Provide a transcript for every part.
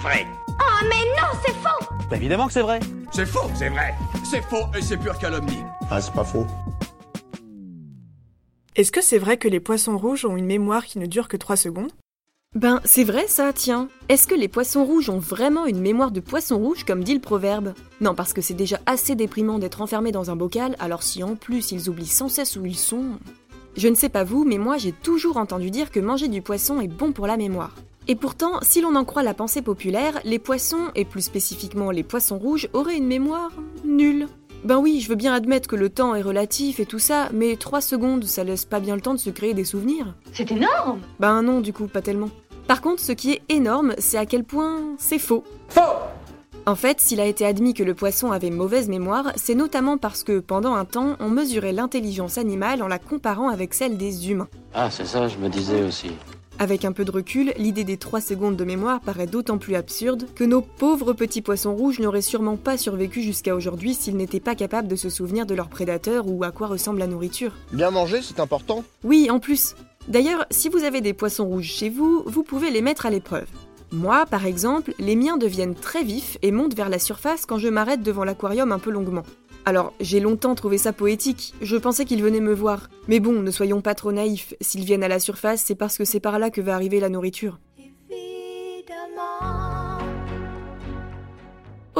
vrai. Oh mais non, c'est faux Bah évidemment que c'est vrai. C'est faux, c'est vrai. C'est faux et c'est pure calomnie. Ah, c'est pas faux. Est-ce que c'est vrai que les poissons rouges ont une mémoire qui ne dure que 3 secondes? Ben, c'est vrai ça, tiens. Est-ce que les poissons rouges ont vraiment une mémoire de poisson rouge comme dit le proverbe? Non, parce que c'est déjà assez déprimant d'être enfermé dans un bocal, alors si en plus ils oublient sans cesse où ils sont... Je ne sais pas vous, mais moi j'ai toujours entendu dire que manger du poisson est bon pour la mémoire. Et pourtant, si l'on en croit la pensée populaire, les poissons, et plus spécifiquement les poissons rouges, auraient une mémoire nulle. Ben oui, je veux bien admettre que le temps est relatif et tout ça, mais 3 secondes, ça laisse pas bien le temps de se créer des souvenirs. C'est énorme Ben non, du coup, pas tellement. Par contre, ce qui est énorme, c'est à quel point c'est faux. Faux En fait, s'il a été admis que le poisson avait mauvaise mémoire, c'est notamment parce que pendant un temps, on mesurait l'intelligence animale en la comparant avec celle des humains. Ah, c'est ça, je me disais aussi. Avec un peu de recul, l'idée des 3 secondes de mémoire paraît d'autant plus absurde que nos pauvres petits poissons rouges n'auraient sûrement pas survécu jusqu'à aujourd'hui s'ils n'étaient pas capables de se souvenir de leurs prédateurs ou à quoi ressemble la nourriture. Bien manger, c'est important. Oui, en plus. D'ailleurs, si vous avez des poissons rouges chez vous, vous pouvez les mettre à l'épreuve. Moi, par exemple, les miens deviennent très vifs et montent vers la surface quand je m'arrête devant l'aquarium un peu longuement. Alors, j'ai longtemps trouvé ça poétique, je pensais qu'ils venaient me voir. Mais bon, ne soyons pas trop naïfs, s'ils viennent à la surface, c'est parce que c'est par là que va arriver la nourriture.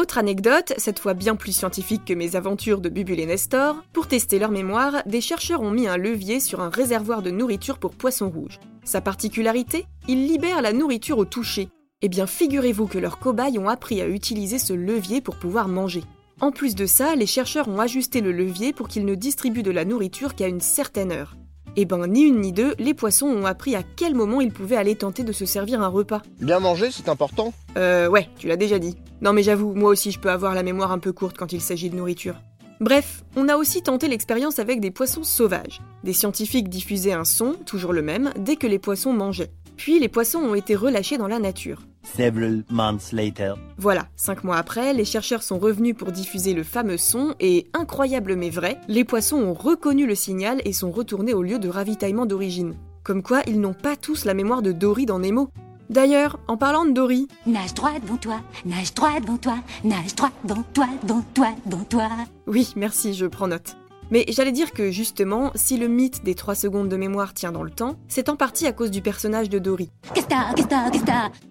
Autre anecdote, cette fois bien plus scientifique que mes aventures de Bubule et Nestor, pour tester leur mémoire, des chercheurs ont mis un levier sur un réservoir de nourriture pour poissons rouges. Sa particularité Il libère la nourriture au toucher. Eh bien, figurez-vous que leurs cobayes ont appris à utiliser ce levier pour pouvoir manger. En plus de ça, les chercheurs ont ajusté le levier pour qu'il ne distribue de la nourriture qu'à une certaine heure. Et ben, ni une ni deux, les poissons ont appris à quel moment ils pouvaient aller tenter de se servir un repas. Bien manger, c'est important. Euh, ouais, tu l'as déjà dit. Non mais j'avoue, moi aussi je peux avoir la mémoire un peu courte quand il s'agit de nourriture. Bref, on a aussi tenté l'expérience avec des poissons sauvages. Des scientifiques diffusaient un son, toujours le même, dès que les poissons mangeaient. Puis les poissons ont été relâchés dans la nature. Several months later. Voilà, cinq mois après, les chercheurs sont revenus pour diffuser le fameux son et, incroyable mais vrai, les poissons ont reconnu le signal et sont retournés au lieu de ravitaillement d'origine. Comme quoi, ils n'ont pas tous la mémoire de Dory dans Nemo. D'ailleurs, en parlant de Dory, Nage droit devant toi, nage droit devant toi, nage droit devant toi, devant toi, devant toi. oui, merci, je prends note. Mais j'allais dire que justement, si le mythe des 3 secondes de mémoire tient dans le temps, c'est en partie à cause du personnage de Dory.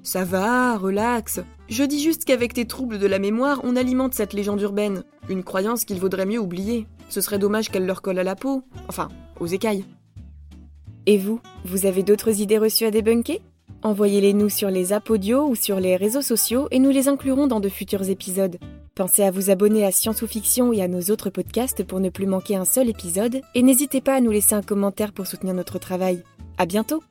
Ça va, relax. Je dis juste qu'avec tes troubles de la mémoire, on alimente cette légende urbaine. Une croyance qu'il vaudrait mieux oublier. Ce serait dommage qu'elle leur colle à la peau. Enfin, aux écailles. Et vous, vous avez d'autres idées reçues à débunker? Envoyez-les nous sur les apps audio ou sur les réseaux sociaux et nous les inclurons dans de futurs épisodes. Pensez à vous abonner à Science ou Fiction et à nos autres podcasts pour ne plus manquer un seul épisode et n'hésitez pas à nous laisser un commentaire pour soutenir notre travail. À bientôt